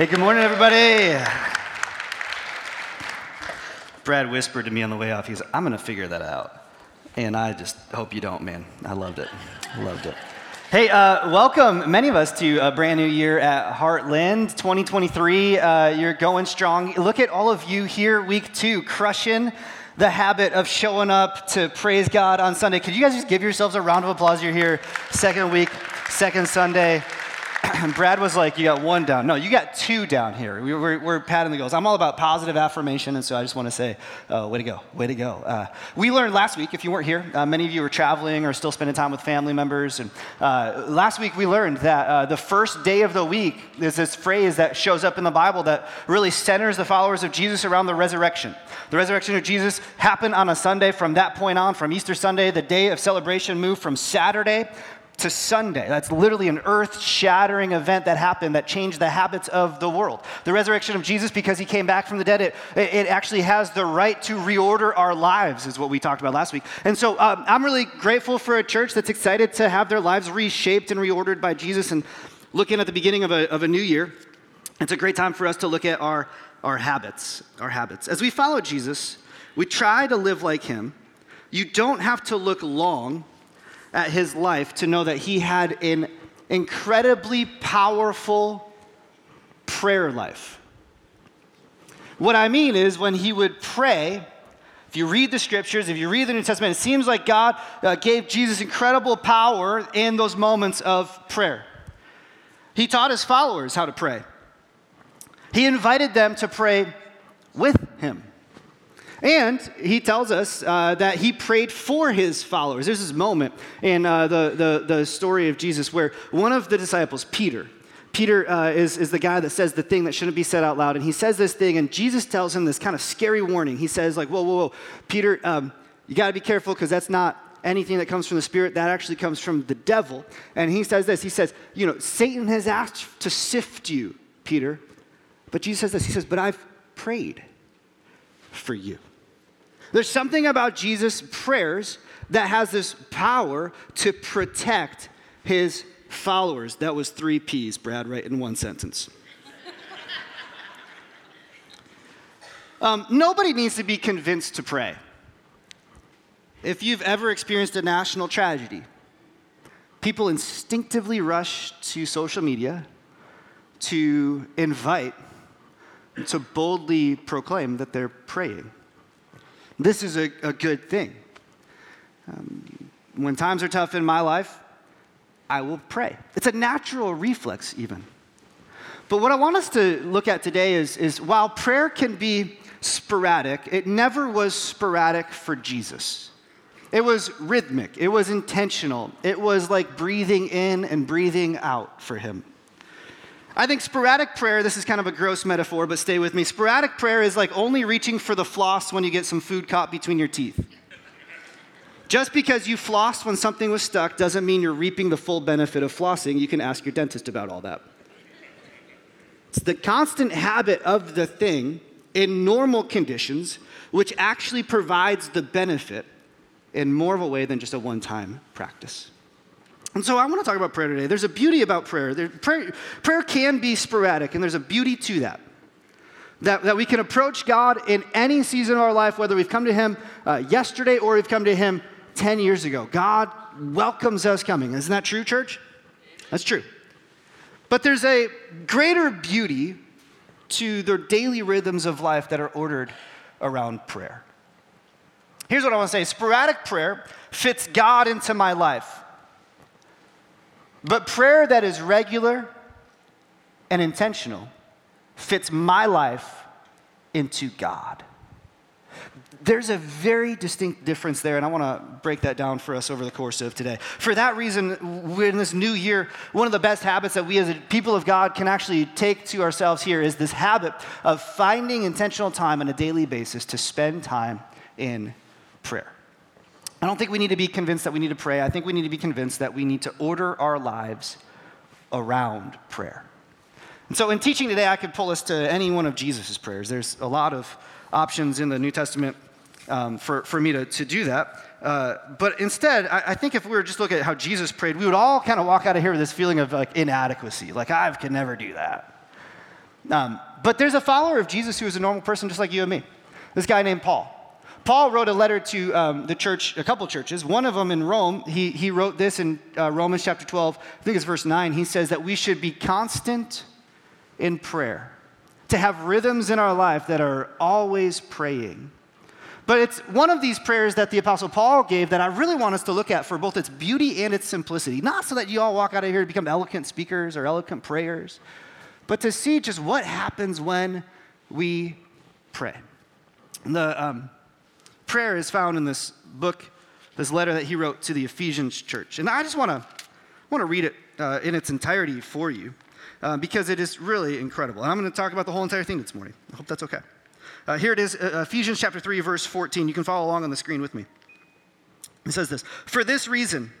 Hey, good morning, everybody. Brad whispered to me on the way off, he's I'm going to figure that out. And I just hope you don't, man. I loved it. Loved it. Hey, uh, welcome, many of us, to a brand new year at Heartland 2023. Uh, you're going strong. Look at all of you here, week two, crushing the habit of showing up to praise God on Sunday. Could you guys just give yourselves a round of applause? You're here, second week, second Sunday. Brad was like, You got one down. No, you got two down here. We, are we're patting the goals. I'm all about positive affirmation, and so I just want to say, uh, Way to go, way to go. Uh, we learned last week, if you weren't here, uh, many of you were traveling or still spending time with family members. And uh, last week we learned that uh, the first day of the week is this phrase that shows up in the Bible that really centers the followers of Jesus around the resurrection. The resurrection of Jesus happened on a Sunday. From that point on, from Easter Sunday, the day of celebration moved from Saturday to Sunday. That's literally an earth shattering event that happened that changed the habits of the world. The resurrection of Jesus, because he came back from the dead, it, it actually has the right to reorder our lives, is what we talked about last week. And so um, I'm really grateful for a church that's excited to have their lives reshaped and reordered by Jesus. And looking at the beginning of a, of a new year, it's a great time for us to look at our, our habits. Our habits. As we follow Jesus, we try to live like him. You don't have to look long at his life to know that he had an incredibly powerful prayer life. What I mean is, when he would pray, if you read the scriptures, if you read the New Testament, it seems like God uh, gave Jesus incredible power in those moments of prayer. He taught his followers how to pray, he invited them to pray with him. And he tells us uh, that he prayed for his followers. There's this moment in uh, the, the, the, story of Jesus where one of the disciples, Peter, Peter uh, is, is the guy that says the thing that shouldn't be said out loud. And he says this thing, and Jesus tells him this kind of scary warning. He says, like, whoa, whoa, whoa, Peter, um, you got to be careful because that's not anything that comes from the Spirit. That actually comes from the devil. And he says this. He says, you know, Satan has asked to sift you, Peter. But Jesus says this. He says, but I've prayed for you. There's something about Jesus' prayers that has this power to protect his followers. That was three P's, Brad, right in one sentence. um, nobody needs to be convinced to pray. If you've ever experienced a national tragedy, people instinctively rush to social media to invite, to boldly proclaim that they're praying. This is a, a good thing. Um, when times are tough in my life, I will pray. It's a natural reflex, even. But what I want us to look at today is, is while prayer can be sporadic, it never was sporadic for Jesus. It was rhythmic, it was intentional, it was like breathing in and breathing out for him. I think sporadic prayer, this is kind of a gross metaphor, but stay with me. Sporadic prayer is like only reaching for the floss when you get some food caught between your teeth. Just because you flossed when something was stuck doesn't mean you're reaping the full benefit of flossing. You can ask your dentist about all that. It's the constant habit of the thing in normal conditions which actually provides the benefit in more of a way than just a one time practice. And so I want to talk about prayer today. There's a beauty about prayer. There, prayer. Prayer can be sporadic, and there's a beauty to that. That, that we can approach God in any season of our life, whether we've come to Him uh, yesterday or we've come to Him 10 years ago. God welcomes us coming. Isn't that true, church? That's true. But there's a greater beauty to the daily rhythms of life that are ordered around prayer. Here's what I want to say sporadic prayer fits God into my life. But prayer that is regular and intentional fits my life into God. There's a very distinct difference there, and I want to break that down for us over the course of today. For that reason, in this new year, one of the best habits that we as people of God can actually take to ourselves here is this habit of finding intentional time on a daily basis to spend time in prayer. I don't think we need to be convinced that we need to pray. I think we need to be convinced that we need to order our lives around prayer. And so, in teaching today, I could pull us to any one of Jesus' prayers. There's a lot of options in the New Testament um, for, for me to, to do that. Uh, but instead, I, I, think if we were just looking at how Jesus prayed, we would all kind of walk out of here with this feeling of like inadequacy, like I can never do that. Um, but there's a follower of Jesus who is a normal person just like you and me. This guy named Paul. Paul wrote a letter to um, the church, a couple churches. One of them in Rome, he, he wrote this in uh, Romans chapter 12, I think it's verse 9. He says that we should be constant in prayer, to have rhythms in our life that are always praying. But it's one of these prayers that the Apostle Paul gave that I really want us to look at for both its beauty and its simplicity. Not so that you all walk out of here to become eloquent speakers or eloquent prayers, but to see just what happens when we pray. The, um, prayer is found in this book, this letter that he wrote to the Ephesians church. And I just want to want to read it uh, in its entirety for you uh, because it is really incredible. And I'm going to talk about the whole entire thing this morning. I hope that's okay. Uh, here it is, uh, Ephesians chapter 3, verse 14. You can follow along on the screen with me. It says this For this reason,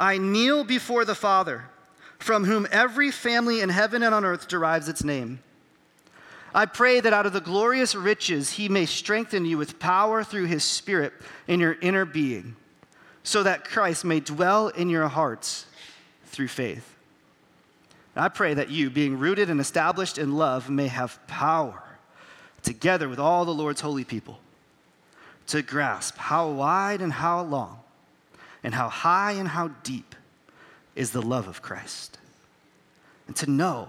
I kneel before the Father, from whom every family in heaven and on earth derives its name. I pray that out of the glorious riches he may strengthen you with power through his Spirit in your inner being, so that Christ may dwell in your hearts through faith. And I pray that you, being rooted and established in love, may have power, together with all the Lord's holy people, to grasp how wide and how long, and how high and how deep is the love of Christ, and to know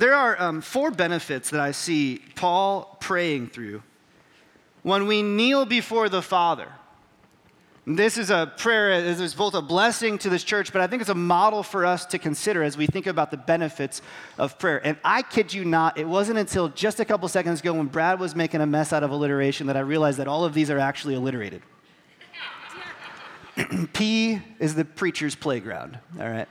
There are um, four benefits that I see Paul praying through when we kneel before the Father. This is a prayer, it is both a blessing to this church, but I think it's a model for us to consider as we think about the benefits of prayer. And I kid you not, it wasn't until just a couple seconds ago when Brad was making a mess out of alliteration that I realized that all of these are actually alliterated. P is the preacher's playground, all right?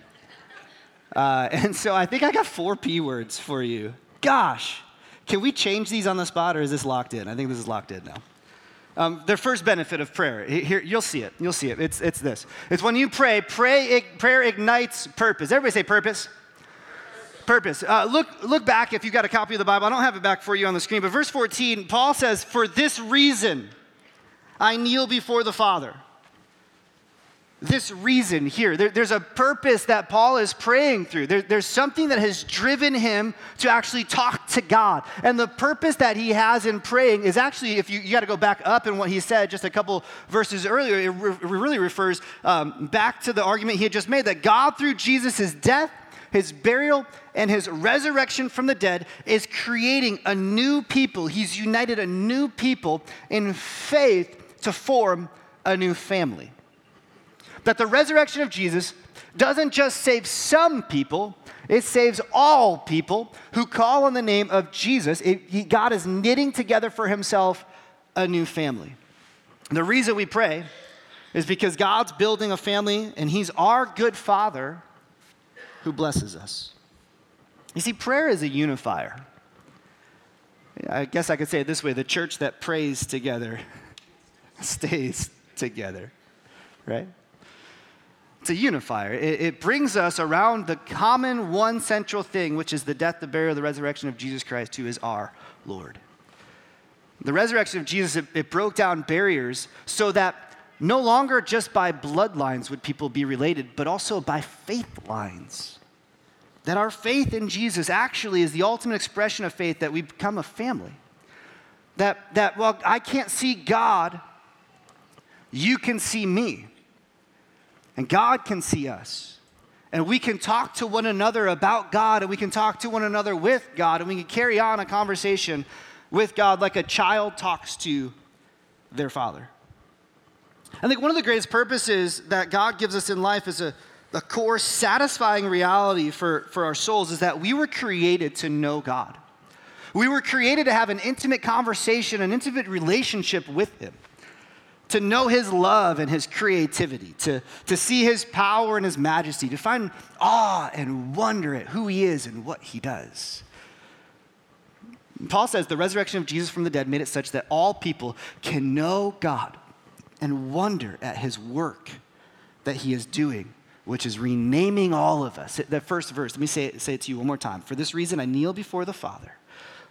Uh, and so I think I got four P words for you. Gosh, can we change these on the spot or is this locked in? I think this is locked in now. Um, the first benefit of prayer, here, you'll see it. You'll see it. It's, it's this. It's when you pray, pray, prayer ignites purpose. Everybody say purpose. Purpose. Uh, look, look back if you've got a copy of the Bible. I don't have it back for you on the screen, but verse 14, Paul says, For this reason I kneel before the Father this reason here. There, there's a purpose that Paul is praying through. There, there's something that has driven him to actually talk to God. And the purpose that he has in praying is actually, if you, you got to go back up in what he said just a couple verses earlier, it re- really refers um, back to the argument he had just made that God, through Jesus' death, his burial, and his resurrection from the dead, is creating a new people. He's united a new people in faith to form a new family that the resurrection of Jesus doesn't just save some people, it saves all people who call on the name of Jesus. It, God is knitting together for himself a new family. The reason we pray is because God's building a family and he's our good father who blesses us. You see, prayer is a unifier. I guess I could say it this way the church that prays together stays together, right? It's a unifier. It, it, brings us around the common one central thing, which is the death, the burial, the resurrection of Jesus Christ, who is our Lord. The resurrection of Jesus, it, it broke down barriers so that no longer just by bloodlines would people be related, but also by faith lines. That our faith in Jesus actually is the ultimate expression of faith that we become a family. That, that well, I can't see God, you can see me. And God can see us. And we can talk to one another about God, and we can talk to one another with God, and we can carry on a conversation with God like a child talks to their father. I think one of the greatest purposes that God gives us in life is a, a core satisfying reality for, for our souls is that we were created to know God. We were created to have an intimate conversation, an intimate relationship with Him to know his love and his creativity, to, to see his power and his majesty, to find awe and wonder at who he is and what he does. Paul says the resurrection of Jesus from the dead made it such that all people can know God and wonder at his work that he is doing, which is renaming all of us. The first verse, let me say it, say it to you one more time. For this reason, I kneel before the Father,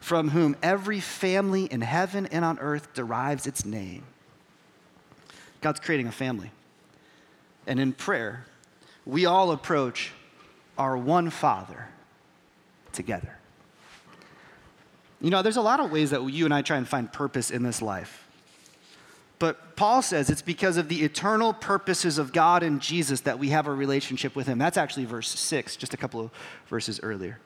from whom every family in heaven and on earth derives its name. God's creating a family. And in prayer, we all approach our one Father together. You know, there's a lot of ways that you and I try and find purpose in this life. But Paul says it's because of the eternal purposes of God and Jesus that we have a relationship with Him. That's actually verse 6, just a couple of verses earlier.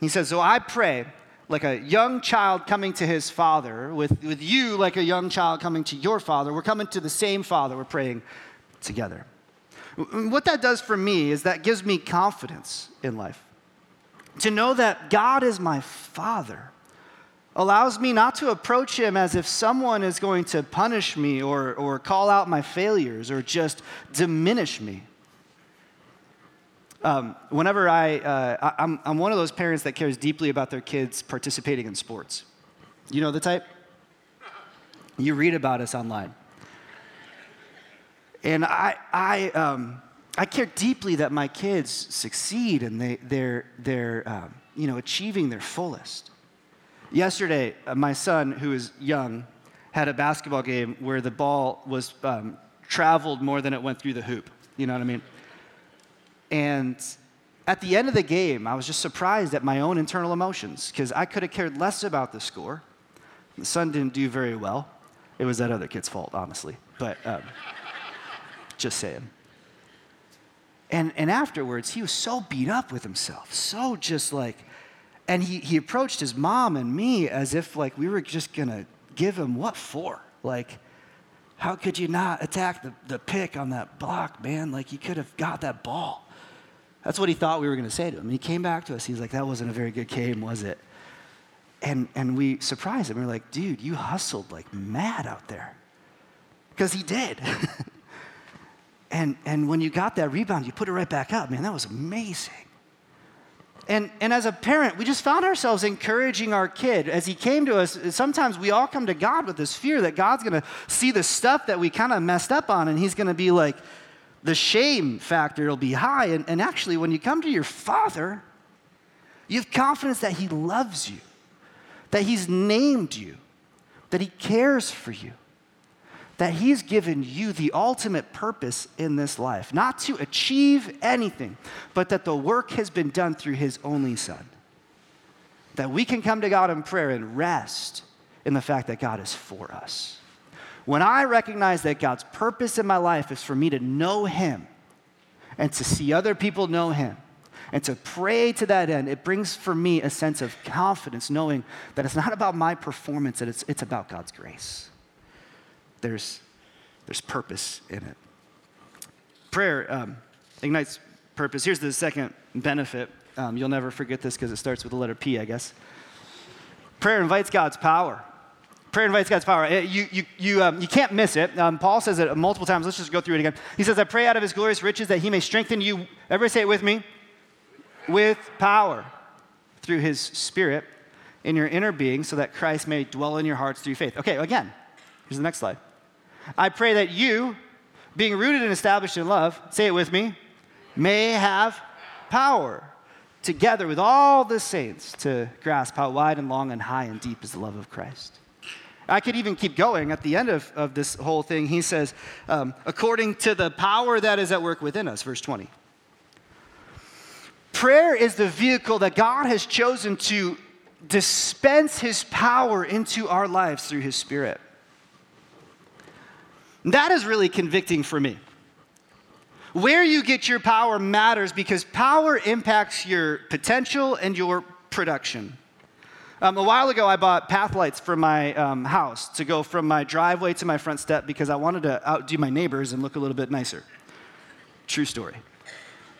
He says, So I pray like a young child coming to his father, with, with you like a young child coming to your father. We're coming to the same father. We're praying together. Mm, what that does for me is that gives me confidence in life. To know that God is my father allows me not to approach him as if someone is going to punish me or, or call out my failures or just diminish me. Um, whenever I, uh, I am I'm, I'm one of those parents that cares deeply about their kids participating in sports. You know the type? You read about us online. And I, I, um, I care deeply that my kids succeed and they, they're, they're um, you know, achieving their fullest. Yesterday, uh, my son, who is young, had a basketball game where the ball was um, traveled more than it went through the hoop. You know what I mean? And at the end of the game, I was just surprised at my own internal emotions because I could have cared less about the score. The son didn't do very well. It was that other kid's fault, honestly. But um, just saying. And, and afterwards, he was so beat up with himself, so just like, and he, he approached his mom and me as if like we were just gonna give him what for? Like, how could you not attack the, the pick on that block, man? Like, you could have got that ball. That's what he thought we were going to say to him. And he came back to us. He's like, that wasn't a very good game, was it? And, and we surprised him. We are like, dude, you hustled like mad out there. Because he did. and, and when you got that rebound, you put it right back up. Man, that was amazing. And, and as a parent, we just found ourselves encouraging our kid. As he came to us, sometimes we all come to God with this fear that God's going to see the stuff that we kind of messed up on, and he's going to be like, the shame factor will be high. And, and actually, when you come to your father, you have confidence that he loves you, that he's named you, that he cares for you, that he's given you the ultimate purpose in this life, not to achieve anything, but that the work has been done through his only son. That we can come to God in prayer and rest in the fact that God is for us. When I recognize that God's purpose in my life is for me to know Him and to see other people know Him and to pray to that end, it brings for me a sense of confidence, knowing that it's not about my performance, that it's, it's about God's grace. There's, there's purpose in it. Prayer um, ignites purpose. Here's the second benefit. Um, you'll never forget this because it starts with the letter P, I guess. Prayer invites God's power. Prayer invites God's power. You, you, you, um, you can't miss it. Um, Paul says it multiple times. Let's just go through it again. He says, I pray out of his glorious riches that he may strengthen you. Everybody say it with me. With power through his spirit in your inner being so that Christ may dwell in your hearts through faith. Okay, again, here's the next slide. I pray that you, being rooted and established in love, say it with me, may have power together with all the saints to grasp how wide and long and high and deep is the love of Christ I could even keep going. At the end of, of this whole thing, he says, um, according to the power that is at work within us, verse 20. Prayer is the vehicle that God has chosen to dispense his power into our lives through his spirit. That is really convicting for me. Where you get your power matters because power impacts your potential and your production. Um, a while ago, I bought path lights for my um, house to go from my driveway to my front step because I wanted to outdo my neighbors and look a little bit nicer. True story.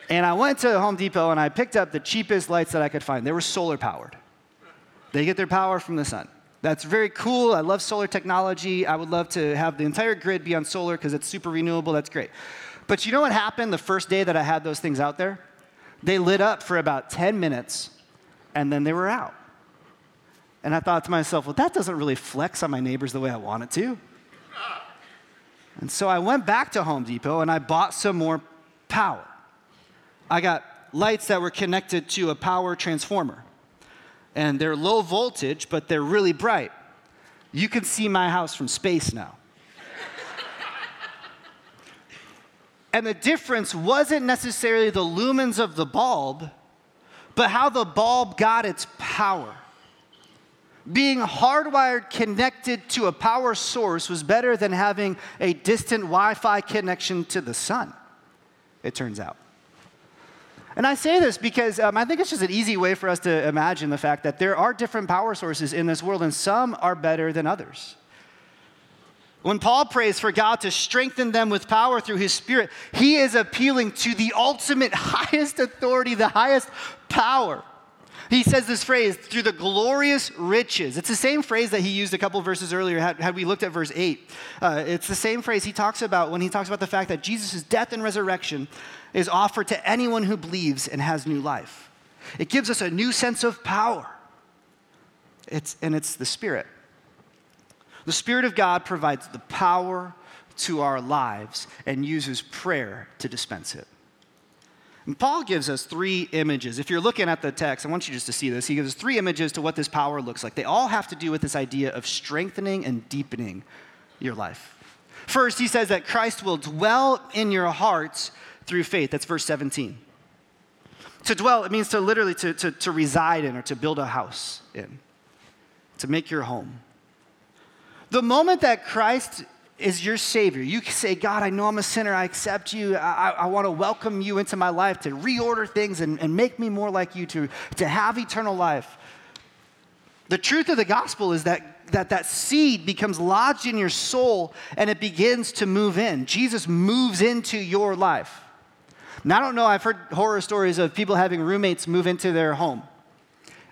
And I went to Home Depot and I picked up the cheapest lights that I could find. They were solar powered. They get their power from the sun. That's very cool. I love solar technology. I would love to have the entire grid be on solar because it's super renewable. That's great. But you know what happened the first day that I had those things out there? They lit up for about 10 minutes and then they were out. And I thought to myself, well, that doesn't really flex on my neighbors the way I want it to. And so I went back to Home Depot and I bought some more power. I got lights that were connected to a power transformer. And they're low voltage, but they're really bright. You can see my house from space now. and the difference wasn't necessarily the lumens of the bulb, but how the bulb got its power. Being hardwired connected to a power source was better than having a distant Wi Fi connection to the sun, it turns out. And I say this because um, I think it's just an easy way for us to imagine the fact that there are different power sources in this world, and some are better than others. When Paul prays for God to strengthen them with power through his spirit, he is appealing to the ultimate highest authority, the highest power. He says this phrase, through the glorious riches. It's the same phrase that he used a couple verses earlier, had, had we looked at verse 8. Uh, it's the same phrase he talks about when he talks about the fact that Jesus' death and resurrection is offered to anyone who believes and has new life. It gives us a new sense of power. It's, and it's the Spirit. The Spirit of God provides the power to our lives and uses prayer to dispense it. And Paul gives us three images. If you're looking at the text, I want you just to see this. He gives us three images to what this power looks like. They all have to do with this idea of strengthening and deepening your life. First, he says that Christ will dwell in your hearts through faith. That's verse 17. To dwell, it means to literally to, to, to reside in or to build a house in, to make your home. The moment that Christ is your Savior, you can say, God, I know I'm a sinner. I accept you. I, I want to welcome you into my life to reorder things and, and make me more like you, to, to have eternal life. The truth of the gospel is that that that seed becomes lodged in your soul and it begins to move in. Jesus moves into your life. Now, I don't know, I've heard horror stories of people having roommates move into their home.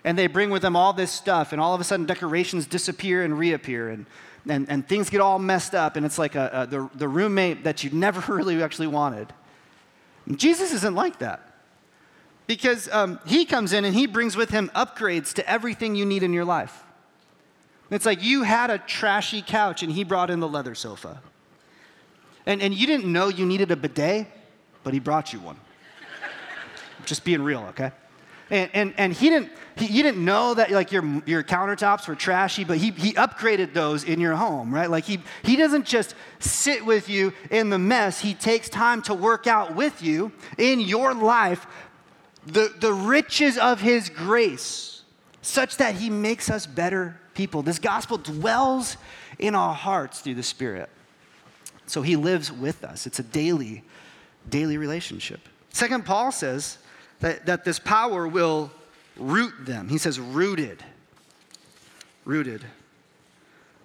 And they bring with them all this stuff, and all of a sudden decorations disappear and reappear, and, and, and things get all messed up, and it's like a, a, the, the roommate that you never really actually wanted. Jesus isn't like that. Because um, he comes in and he brings with him upgrades to everything you need in your life. It's like you had a trashy couch and he brought in the leather sofa. And, and you didn't know you needed a bidet but he brought you one. Just being real, okay? And, and, and he didn't, he, you didn't know that like your, your countertops were trashy, but he, he upgraded those in your home, right? Like he, he doesn't just sit with you in the mess. He takes time to work out with you in your life the, the riches of his grace such that he makes us better people. This gospel dwells in our hearts through the Spirit. So he lives with us. It's a daily daily relationship. Second, Paul says that, that this power will root them. He says, rooted. Rooted.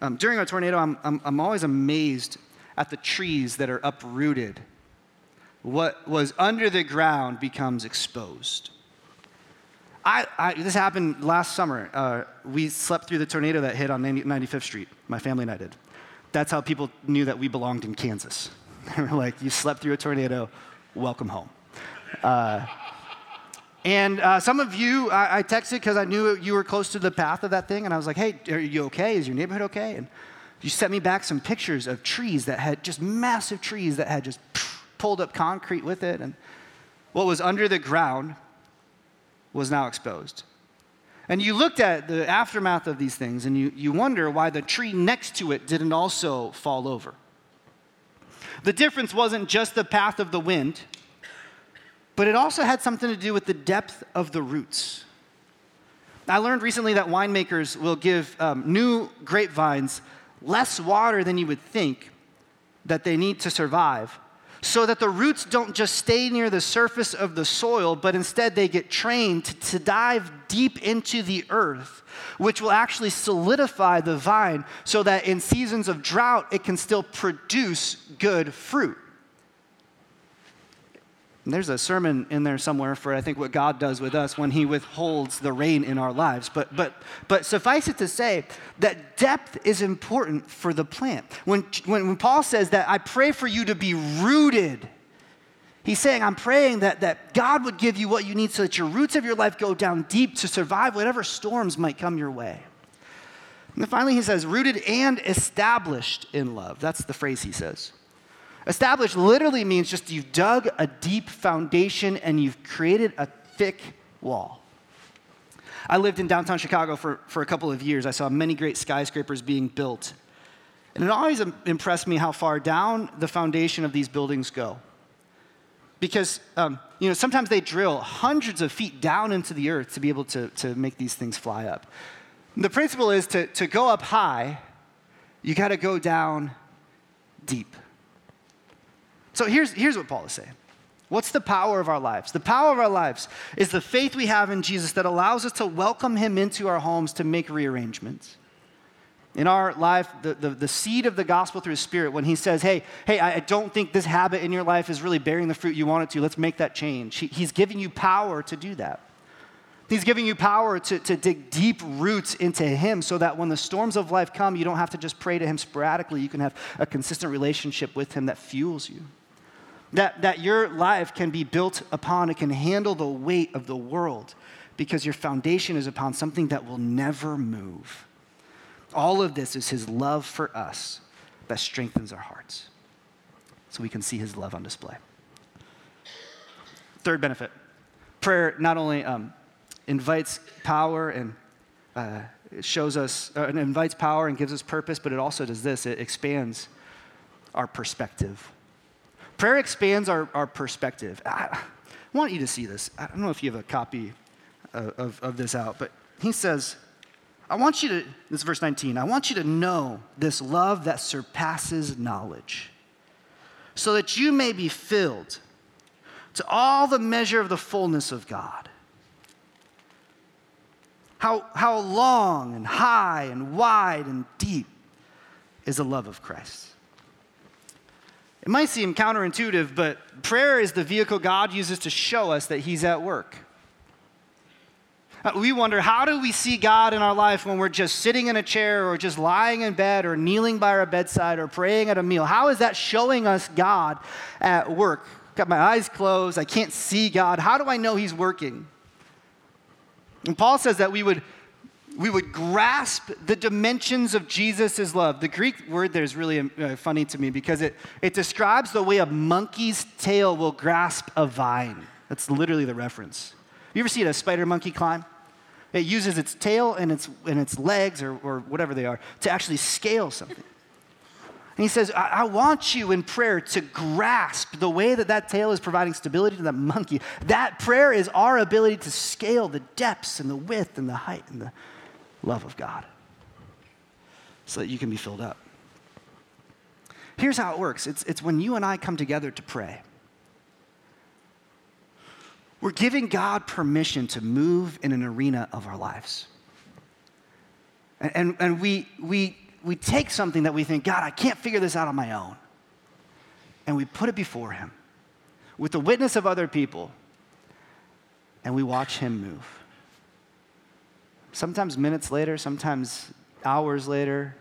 Um, during a tornado, I'm, I'm, I'm always amazed at the trees that are uprooted. What was under the ground becomes exposed. I, I, this happened last summer. Uh, we slept through the tornado that hit on 90, 95th Street. My family and I did. That's how people knew that we belonged in Kansas. They were like, You slept through a tornado, welcome home. Uh, and uh, some of you, I, I texted because I knew you were close to the path of that thing, and I was like, Hey, are you okay? Is your neighborhood okay? And you sent me back some pictures of trees that had just massive trees that had just pulled up concrete with it. And what was under the ground was now exposed. And you looked at the aftermath of these things and you, you wonder why the tree next to it didn't also fall over. The difference wasn't just the path of the wind, but it also had something to do with the depth of the roots. I learned recently that winemakers will give um, new grapevines less water than you would think that they need to survive, so that the roots don't just stay near the surface of the soil, but instead they get trained to, to dive deep into the earth, which will actually solidify the vine so that in seasons of drought it can still produce good fruit. There's a sermon in there somewhere for I think what God does with us when He withholds the rain in our lives. But, but, but suffice it to say that depth is important for the plant. When, when, when Paul says that I pray for you to be rooted, he's saying, I'm praying that, that God would give you what you need so that your roots of your life go down deep to survive whatever storms might come your way. And then finally, he says, rooted and established in love. That's the phrase he says. Established literally means just you've dug a deep foundation and you've created a thick wall. I lived in downtown Chicago for, for a couple of years. I saw many great skyscrapers being built. And it always impressed me how far down the foundation of these buildings go. Because, um, you know, sometimes they drill hundreds of feet down into the earth to be able to, to make these things fly up. The principle is to, to go up high, you got to go down deep. So here's, here's what Paul is saying. What's the power of our lives? The power of our lives is the faith we have in Jesus that allows us to welcome him into our homes to make rearrangements. In our life, the, the, the seed of the gospel through his spirit, when he says, Hey, hey, I don't think this habit in your life is really bearing the fruit you want it to, let's make that change. He, he's giving you power to do that. He's giving you power to, to dig deep roots into Him so that when the storms of life come, you don't have to just pray to Him sporadically. You can have a consistent relationship with Him that fuels you. That, that your life can be built upon, it can handle the weight of the world because your foundation is upon something that will never move. All of this is His love for us that strengthens our hearts so we can see His love on display. Third benefit prayer not only um, invites power and uh, shows us, uh, it invites power and gives us purpose, but it also does this it expands our perspective. Prayer expands our, our perspective. I, want you to see this. I don't know if you have a copy of, of, of this out, but he says, I want you to, this is verse 19, I want you to know this love that surpasses knowledge, so that you may be filled to all the measure of the fullness of God. How, how long and high and wide and deep is the love of Christ? It might seem counterintuitive, but prayer is the vehicle God uses to show us that He's at work. Uh, we wonder how do we see God in our life when we're just sitting in a chair or just lying in bed or kneeling by our bedside or praying at a meal? How is that showing us God at work? Got my eyes closed, I can't see God. How do I know He's working? And Paul says that we would, we would grasp the dimensions of Jesus' love. The Greek word there is really uh, funny to me because it, it describes the way a monkey's tail will grasp a vine. That's literally the reference. You ever seen a spider monkey climb? It uses its tail and its, and its legs, or, or whatever they are, to actually scale something. And he says, I, I, want you in prayer to grasp the way that that tail is providing stability to that monkey. That prayer is our ability to scale the depths and the width and the height and the love of God so that you can be filled up. Here's how it works it's, it's when you and I come together to pray. We're giving God permission to move in an arena of our lives. And, and, and we, we we take something that we think, God, I can't figure this out on my own, and we put it before Him with the witness of other people, and we watch Him move. Sometimes minutes later, sometimes hours later.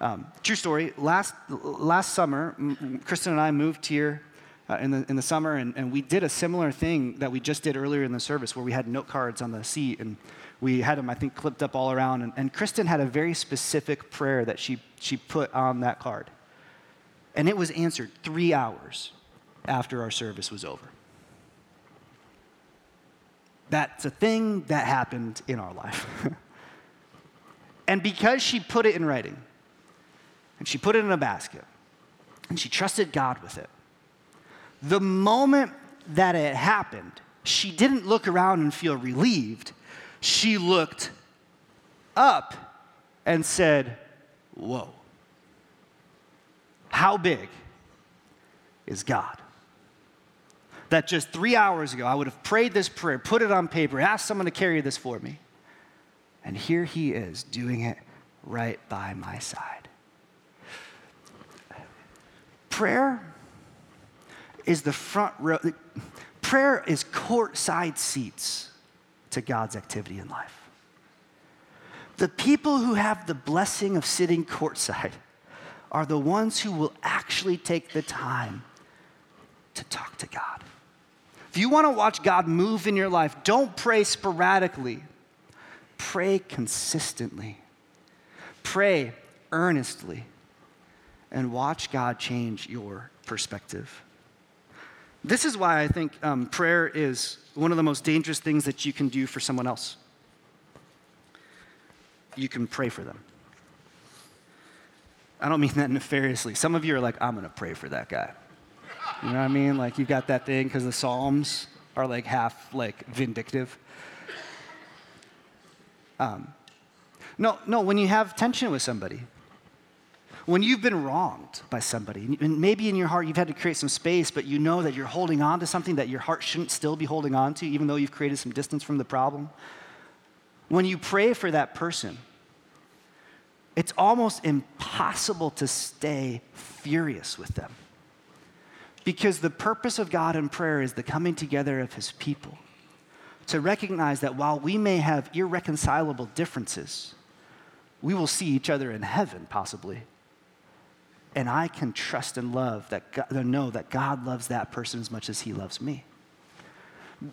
Um, true story. Last, last summer, Kristen and I moved here uh, in, the, in the summer, and, and we did a similar thing that we just did earlier in the service where we had note cards on the seat. And we had them, I think, clipped up all around. And, and Kristen had a very specific prayer that she, she put on that card. And it was answered three hours after our service was over. That's a thing that happened in our life. and because she put it in writing, and she put it in a basket, and she trusted God with it, the moment that it happened, she didn't look around and feel relieved she looked up and said, Whoa. How big is God? That just three hours ago, I would have prayed this prayer, put it on paper, asked someone to carry this for me. And here he is doing it right by my side. Prayer is the front row. Prayer is courtside seats to God's activity in life. The people who have the blessing of sitting courtside are the ones who will actually take the time to talk to God. If you want to watch God move in your life, don't pray sporadically. pray consistently, pray earnestly, and watch God change your perspective. This is why I think um, prayer is one of the most dangerous things that you can do for someone else. You can pray for them. I don't mean that nefariously. Some of you are like, I'm going to pray for that guy. You know what I mean? Like, you've got that thing because the Psalms are like half like vindictive. Um, no, no, when you have tension with somebody, when you've been wronged by somebody, and maybe in your heart you've had to create some space, but you know that you're holding on to something that your heart shouldn't still be holding on to, even though you've created some distance from the problem. When you pray for that person, it's almost impossible to stay furious with them. Because the purpose of God in prayer is the coming together of his people. To recognize that while we may have irreconcilable differences, we will see each other in heaven, possibly and I can trust and love that God, know that God loves that person as much as he loves me.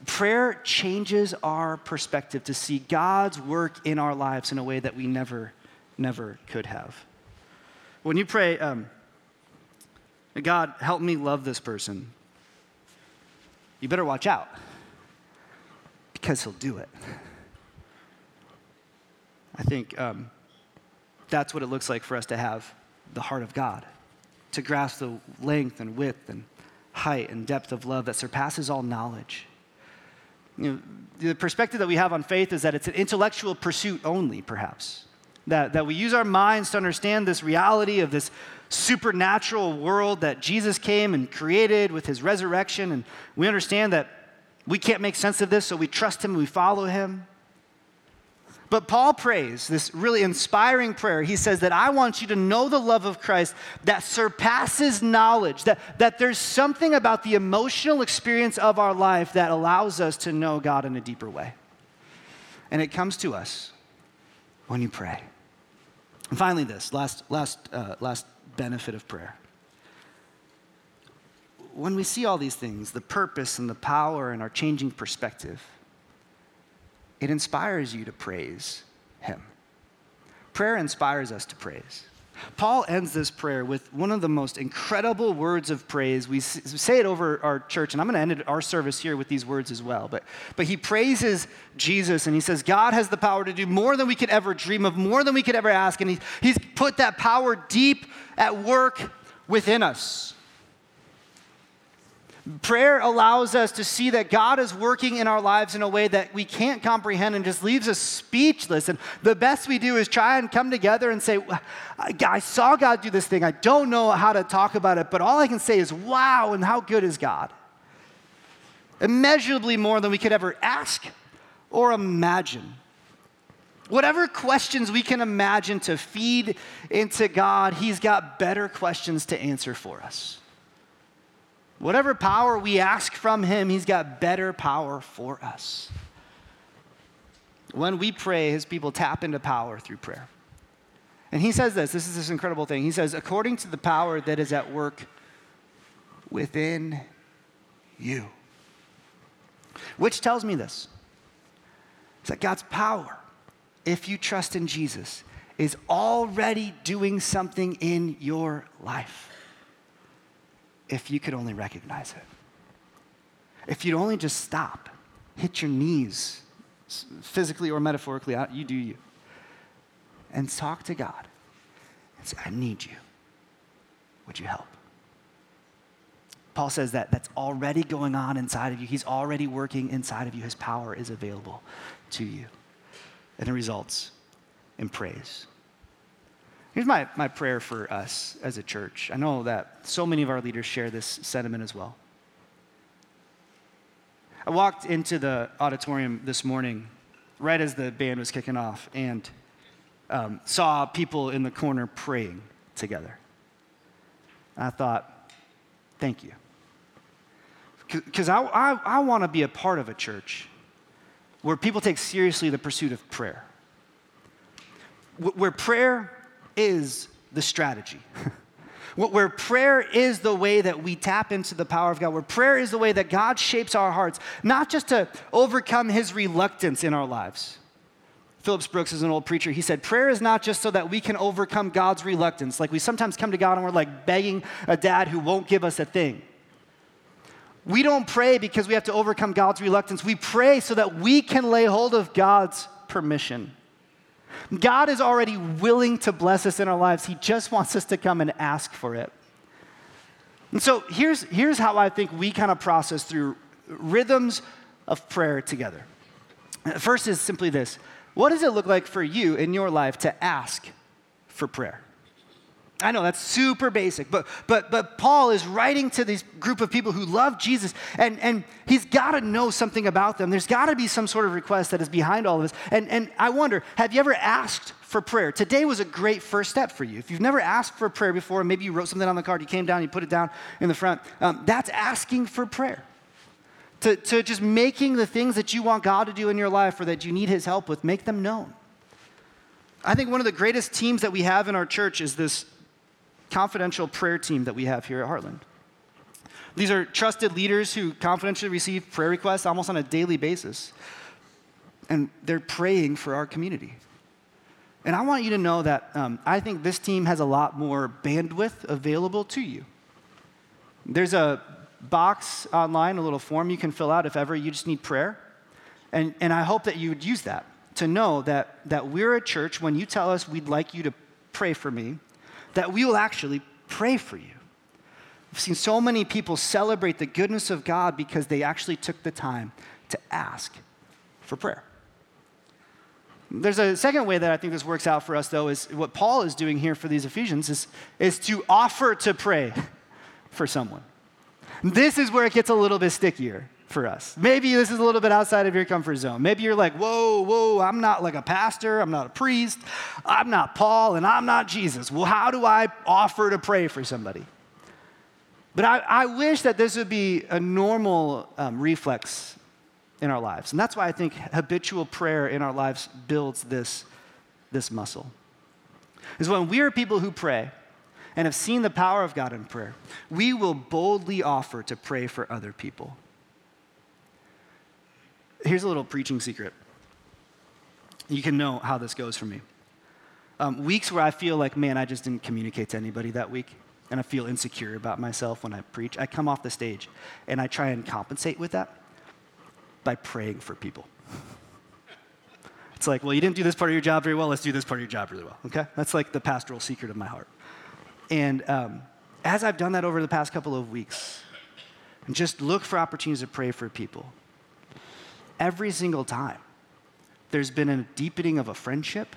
Prayer changes our perspective to see God's work in our lives in a way that we never, never could have. When you pray, um, God, help me love this person, you better watch out because he'll do it. I think um, that's what it looks like for us to have the heart of God, to grasp the length and width and height and depth of love that surpasses all knowledge. You know, the perspective that we have on faith is that it's an intellectual pursuit only, perhaps. That, that we use our minds to understand this reality of this supernatural world that Jesus came and created with his resurrection. And we understand that we can't make sense of this, so we trust him and we follow him. But Paul prays this really inspiring prayer. He says that I want you to know the love of Christ that surpasses knowledge, that, that there's something about the emotional experience of our life that allows us to know God in a deeper way. And it comes to us when you pray. And finally, this last, last, uh, last benefit of prayer. When we see all these things, the purpose and the power and our changing perspective, it inspires you to praise Him. Prayer inspires us to praise. Paul ends this prayer with one of the most incredible words of praise. We say it over our church, and I'm going to end our service here with these words as well. But, but he praises Jesus, and he says, God has the power to do more than we could ever dream of, more than we could ever ask. And he, he's put that power deep at work within us. Prayer allows us to see that God is working in our lives in a way that we can't comprehend and just leaves us speechless. And the best we do is try and come together and say, I saw God do this thing. I don't know how to talk about it, but all I can say is, wow, and how good is God? Immeasurably more than we could ever ask or imagine. Whatever questions we can imagine to feed into God, He's got better questions to answer for us. Whatever power we ask from Him, He's got better power for us. When we pray, His people tap into power through prayer. And He says this this is this incredible thing. He says, according to the power that is at work within you. Which tells me this it's that God's power, if you trust in Jesus, is already doing something in your life if you could only recognize it. If you'd only just stop, hit your knees, physically or metaphorically, you do you, and talk to God and say, I need you. Would you help? Paul says that that's already going on inside of you. He's already working inside of you. His power is available to you. And it results in praise. Here's my, my prayer for us as a church. I know that so many of our leaders share this sentiment as well. I walked into the auditorium this morning right as the band was kicking off and um, saw people in the corner praying together. I thought, thank you. Because I, I, I want to be a part of a church where people take seriously the pursuit of prayer, where prayer is the strategy. where prayer is the way that we tap into the power of God, where prayer is the way that God shapes our hearts, not just to overcome his reluctance in our lives, Phillips Brooks is an old preacher. He said, Prayer is not just so that we can overcome God's reluctance. Like we sometimes come to God and we're like begging a dad who won't give us a thing. We don't pray because we have to overcome God's reluctance. We pray so that we can lay hold of God's permission. God is already willing to bless us in our lives. He just wants us to come and ask for it. And so here's, here's how I think we kind of process through rhythms of prayer together. First is simply this What does it look like for you in your life to ask for prayer? I know that's super basic, but, but, but Paul is writing to this group of people who love Jesus, and, and he's got to know something about them. There's got to be some sort of request that is behind all of this. And, and I wonder have you ever asked for prayer? Today was a great first step for you. If you've never asked for prayer before, maybe you wrote something on the card, you came down, you put it down in the front, um, that's asking for prayer. To, to just making the things that you want God to do in your life or that you need his help with, make them known. I think one of the greatest teams that we have in our church is this confidential prayer team that we have here at Heartland. These are trusted leaders who confidentially receive prayer requests almost on a daily basis. And they're praying for our community. And I want you to know that um, I think this team has a lot more bandwidth available to you. There's a box online, a little form you can fill out if ever you just need prayer. And, and I hope that you would use that to know that, that we're a church, when you tell us we'd like you to pray for me, that we will actually pray for you. I've seen so many people celebrate the goodness of God because they actually took the time to ask for prayer. There's a second way that I think this works out for us, though, is what Paul is doing here for these Ephesians is, is to offer to pray for someone. This is where it gets a little bit stickier for us. Maybe this is a little bit outside of your comfort zone. Maybe you're like, whoa, whoa, I'm not like a pastor, I'm not a priest, I'm not Paul, and I'm not Jesus. Well, how do I offer to pray for somebody? But I, I wish that this would be a normal um, reflex in our lives. And that's why I think habitual prayer in our lives builds this, this muscle. Is when we are people who pray and have seen the power of God in prayer, we will boldly offer to pray for other people. Here's a little preaching secret. You can know how this goes for me. Um, weeks where I feel like, man, I just didn't communicate to anybody that week, and I feel insecure about myself when I preach, I come off the stage and I try and compensate with that by praying for people. It's like, well, you didn't do this part of your job very well, let's do this part of your job really well, okay? That's like the pastoral secret of my heart. And um, as I've done that over the past couple of weeks, and just look for opportunities to pray for people, every single time. There's been a deepening of a friendship,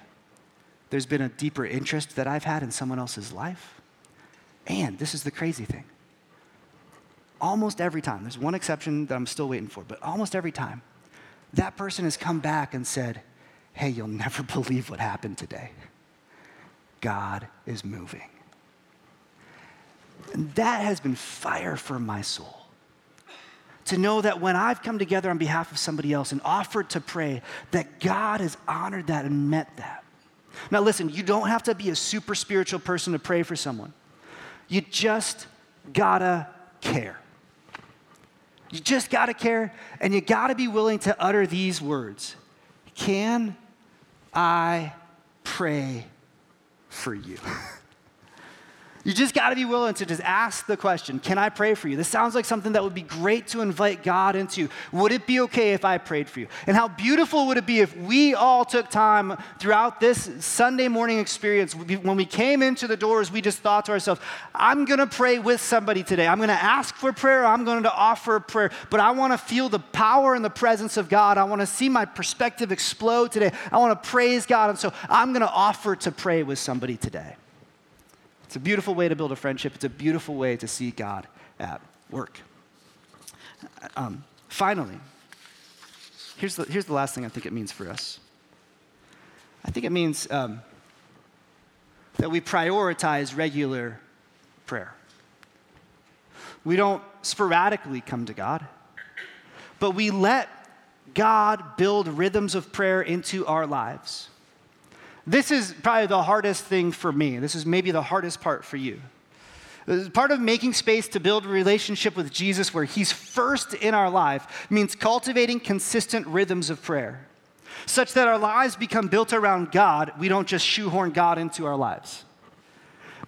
there's been a deeper interest that I've had in someone else's life. And this is the crazy thing. Almost every time, there's one exception that I'm still waiting for, but almost every time, that person has come back and said, Hey, you'll never believe what happened today. God is moving. And that has been fire for my soul to know that when I've come together on behalf of somebody else and offered to pray, that God has honored that and met that. Now, listen, you don't have to be a super spiritual person to pray for someone. You just gotta care. You just gotta care, and you gotta be willing to utter these words Can I pray for you? You just got to be willing to just ask the question Can I pray for you? This sounds like something that would be great to invite God into. Would it be okay if I prayed for you? And how beautiful would it be if we all took time throughout this Sunday morning experience, when we came into the doors, we just thought to ourselves, I'm going to pray with somebody today. I'm going to ask for prayer. I'm going to offer prayer. But I want to feel the power and the presence of God. I want to see my perspective explode today. I want to praise God. And so I'm going to offer to pray with somebody today. It's a beautiful way to build a friendship. It's a beautiful way to see God at work. Um, finally, here's the, here's the last thing I think it means for us. I think it means um, that we prioritize regular prayer. We don't sporadically come to God, but we let God build rhythms of prayer into our lives. This is probably the hardest thing for me. This is maybe the hardest part for you. Uh, part of making space to build a relationship with Jesus where He's first in our life means cultivating consistent rhythms of prayer. such that our lives become built around God. We don't just shoehorn God into our lives.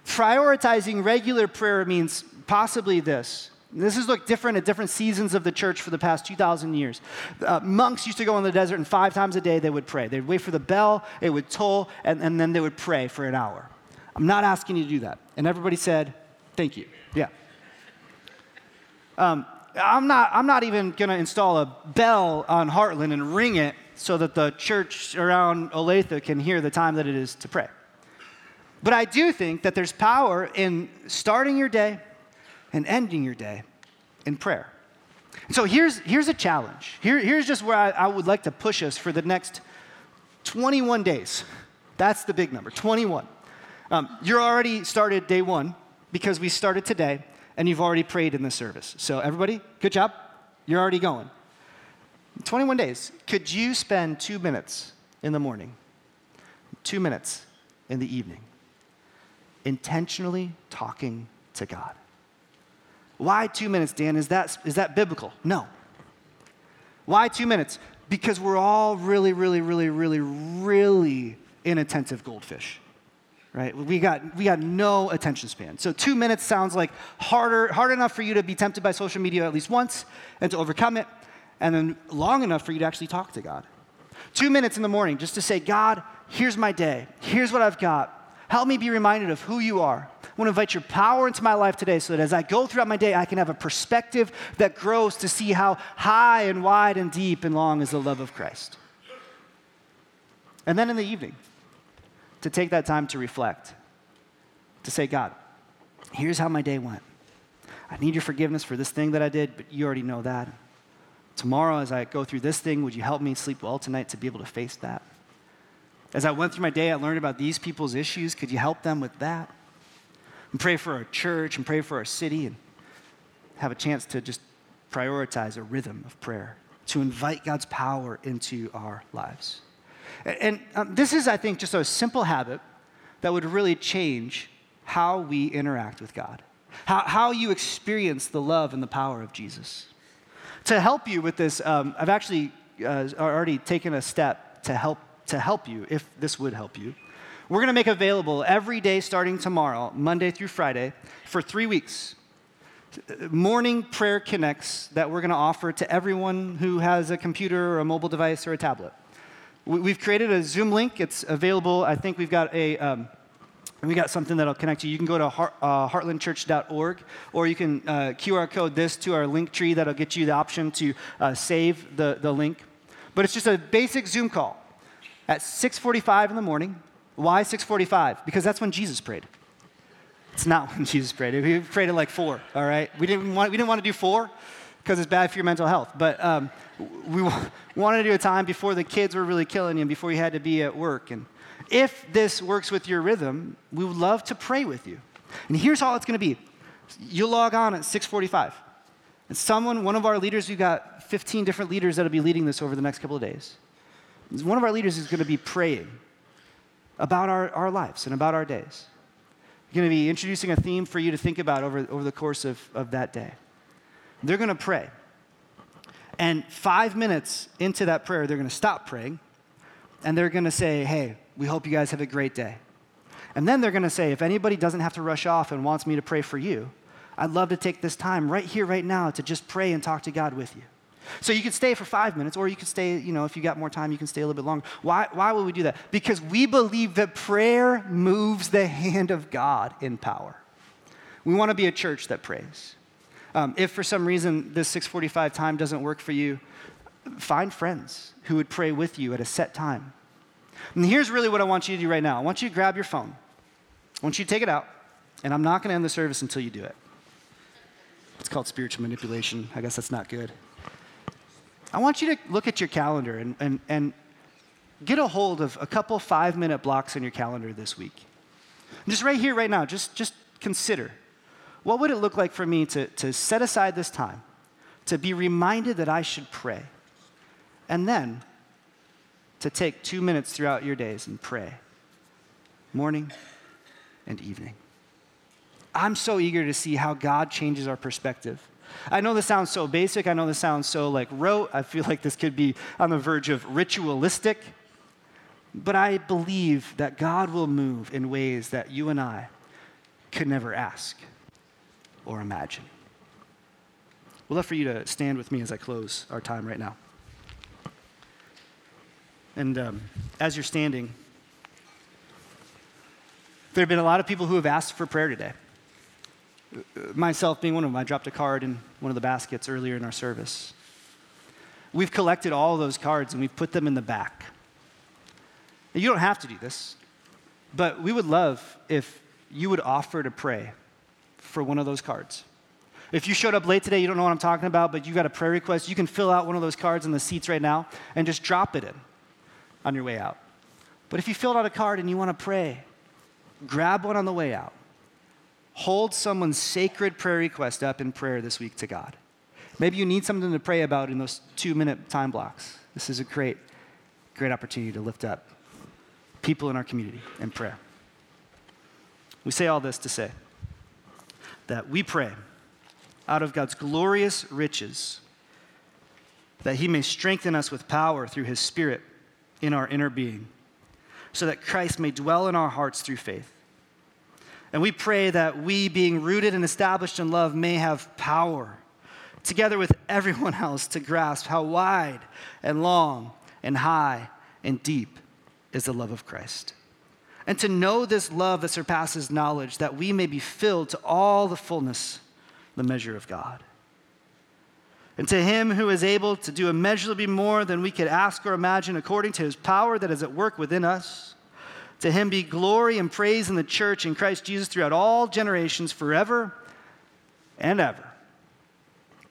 Prioritizing regular prayer means possibly this. This has looked different at different seasons of the church for the past 2,000 years. Uh, monks used to go in the desert, and five times a day they would pray. They'd wait for the bell, it would toll, and, and then they would pray for an hour. I'm not asking you to do that. And everybody said, Thank you. Yeah. Um, I'm, not, I'm not even going to install a bell on Heartland and ring it so that the church around Olathe can hear the time that it is to pray. But I do think that there's power in starting your day and ending your day in prayer. So here's, here's a challenge. Here, here's just where I, I would like to push us for the next 21 days. That's the big number 21. Um, you're already started day one because we started today and you've already prayed in the service. So, everybody, good job. You're already going. 21 days. Could you spend two minutes in the morning, two minutes in the evening, intentionally talking to God? Why two minutes, Dan? Is that, is that biblical? No. Why two minutes? Because we're all really, really, really, really, really inattentive goldfish right? We got, we got no attention span. So two minutes sounds like harder, hard enough for you to be tempted by social media at least once and to overcome it, and then long enough for you to actually talk to God. Two minutes in the morning just to say, God, here's my day. Here's what I've got. Help me be reminded of who you are. I want to invite your power into my life today so that as I go throughout my day, I can have a perspective that grows to see how high and wide and deep and long is the love of Christ. And then in the evening, to take that time to reflect, to say, God, here's how my day went. I need your forgiveness for this thing that I did, but you already know that. Tomorrow, as I go through this thing, would you help me sleep well tonight to be able to face that? As I went through my day, I learned about these people's issues. Could you help them with that? And pray for our church and pray for our city and have a chance to just prioritize a rhythm of prayer, to invite God's power into our lives. And um, this is, I think, just a simple habit that would really change how we interact with God, how, how you experience the love and the power of Jesus. To help you with this, um, I've actually uh, already taken a step to help, to help you, if this would help you. We're going to make available every day starting tomorrow, Monday through Friday, for three weeks. Morning prayer connects that we're going to offer to everyone who has a computer or a mobile device or a tablet. We've created a Zoom link. It's available. I think we've got a. Um, we got something that'll connect you. You can go to heart, uh, heartlandchurch.org, or you can uh, QR code this to our link tree that'll get you the option to uh, save the, the link. But it's just a basic Zoom call at 6:45 in the morning. Why 6:45? Because that's when Jesus prayed. It's not when Jesus prayed. He prayed at like four. All right. We didn't want we didn't want to do four because it's bad for your mental health. But um, we wanted to do a time before the kids were really killing you, and before you had to be at work. And if this works with your rhythm, we would love to pray with you. And here's all it's going to be. You'll log on at 6:45. And someone, one of our leaders, we've got 15 different leaders that'll be leading this over the next couple of days. One of our leaders is going to be praying about our, our lives and about our days. We're going to be introducing a theme for you to think about over, over the course of, of that day. They're going to pray. And five minutes into that prayer, they're going to stop praying and they're going to say, Hey, we hope you guys have a great day. And then they're going to say, If anybody doesn't have to rush off and wants me to pray for you, I'd love to take this time right here, right now, to just pray and talk to God with you. So you could stay for five minutes, or you could stay, you know, if you got more time, you can stay a little bit longer. Why, why would we do that? Because we believe that prayer moves the hand of God in power. We want to be a church that prays. Um, if for some reason this 645 time doesn't work for you, find friends who would pray with you at a set time. And here's really what I want you to do right now. I want you to grab your phone. I want you to take it out, and I'm not going to end the service until you do it. It's called spiritual manipulation. I guess that's not good. I want you to look at your calendar and, and, and get a hold of a couple five minute blocks on your calendar this week. Just right here, right now, just, just consider what would it look like for me to, to set aside this time, to be reminded that I should pray, and then to take two minutes throughout your days and pray, morning and evening? I'm so eager to see how God changes our perspective I know this sounds so basic. I know this sounds so like rote. I feel like this could be on the verge of ritualistic. But I believe that God will move in ways that you and I could never ask or imagine. We'd love for you to stand with me as I close our time right now. And um, as you're standing, there have been a lot of people who have asked for prayer today. Myself being one of them, I dropped a card in one of the baskets earlier in our service. We've collected all those cards and we've put them in the back. You don't have to do this, but we would love if you would offer to pray for one of those cards. If you showed up late today, you don't know what I'm talking about, but you got a prayer request, you can fill out one of those cards in the seats right now and just drop it in on your way out. But if you filled out a card and you want to pray, grab one on the way out. Hold someone's sacred prayer request up in prayer this week to God. Maybe you need something to pray about in those two minute time blocks. This is a great, great opportunity to lift up people in our community in prayer. We say all this to say that we pray out of God's glorious riches that He may strengthen us with power through His Spirit in our inner being, so that Christ may dwell in our hearts through faith. And we pray that we, being rooted and established in love, may have power, together with everyone else, to grasp how wide and long and high and deep is the love of Christ. And to know this love that surpasses knowledge, that we may be filled to all the fullness, the measure of God. And to him who is able to do immeasurably more than we could ask or imagine, according to his power that is at work within us, to him be glory and praise in the church in Christ Jesus throughout all generations, forever and ever.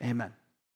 Amen.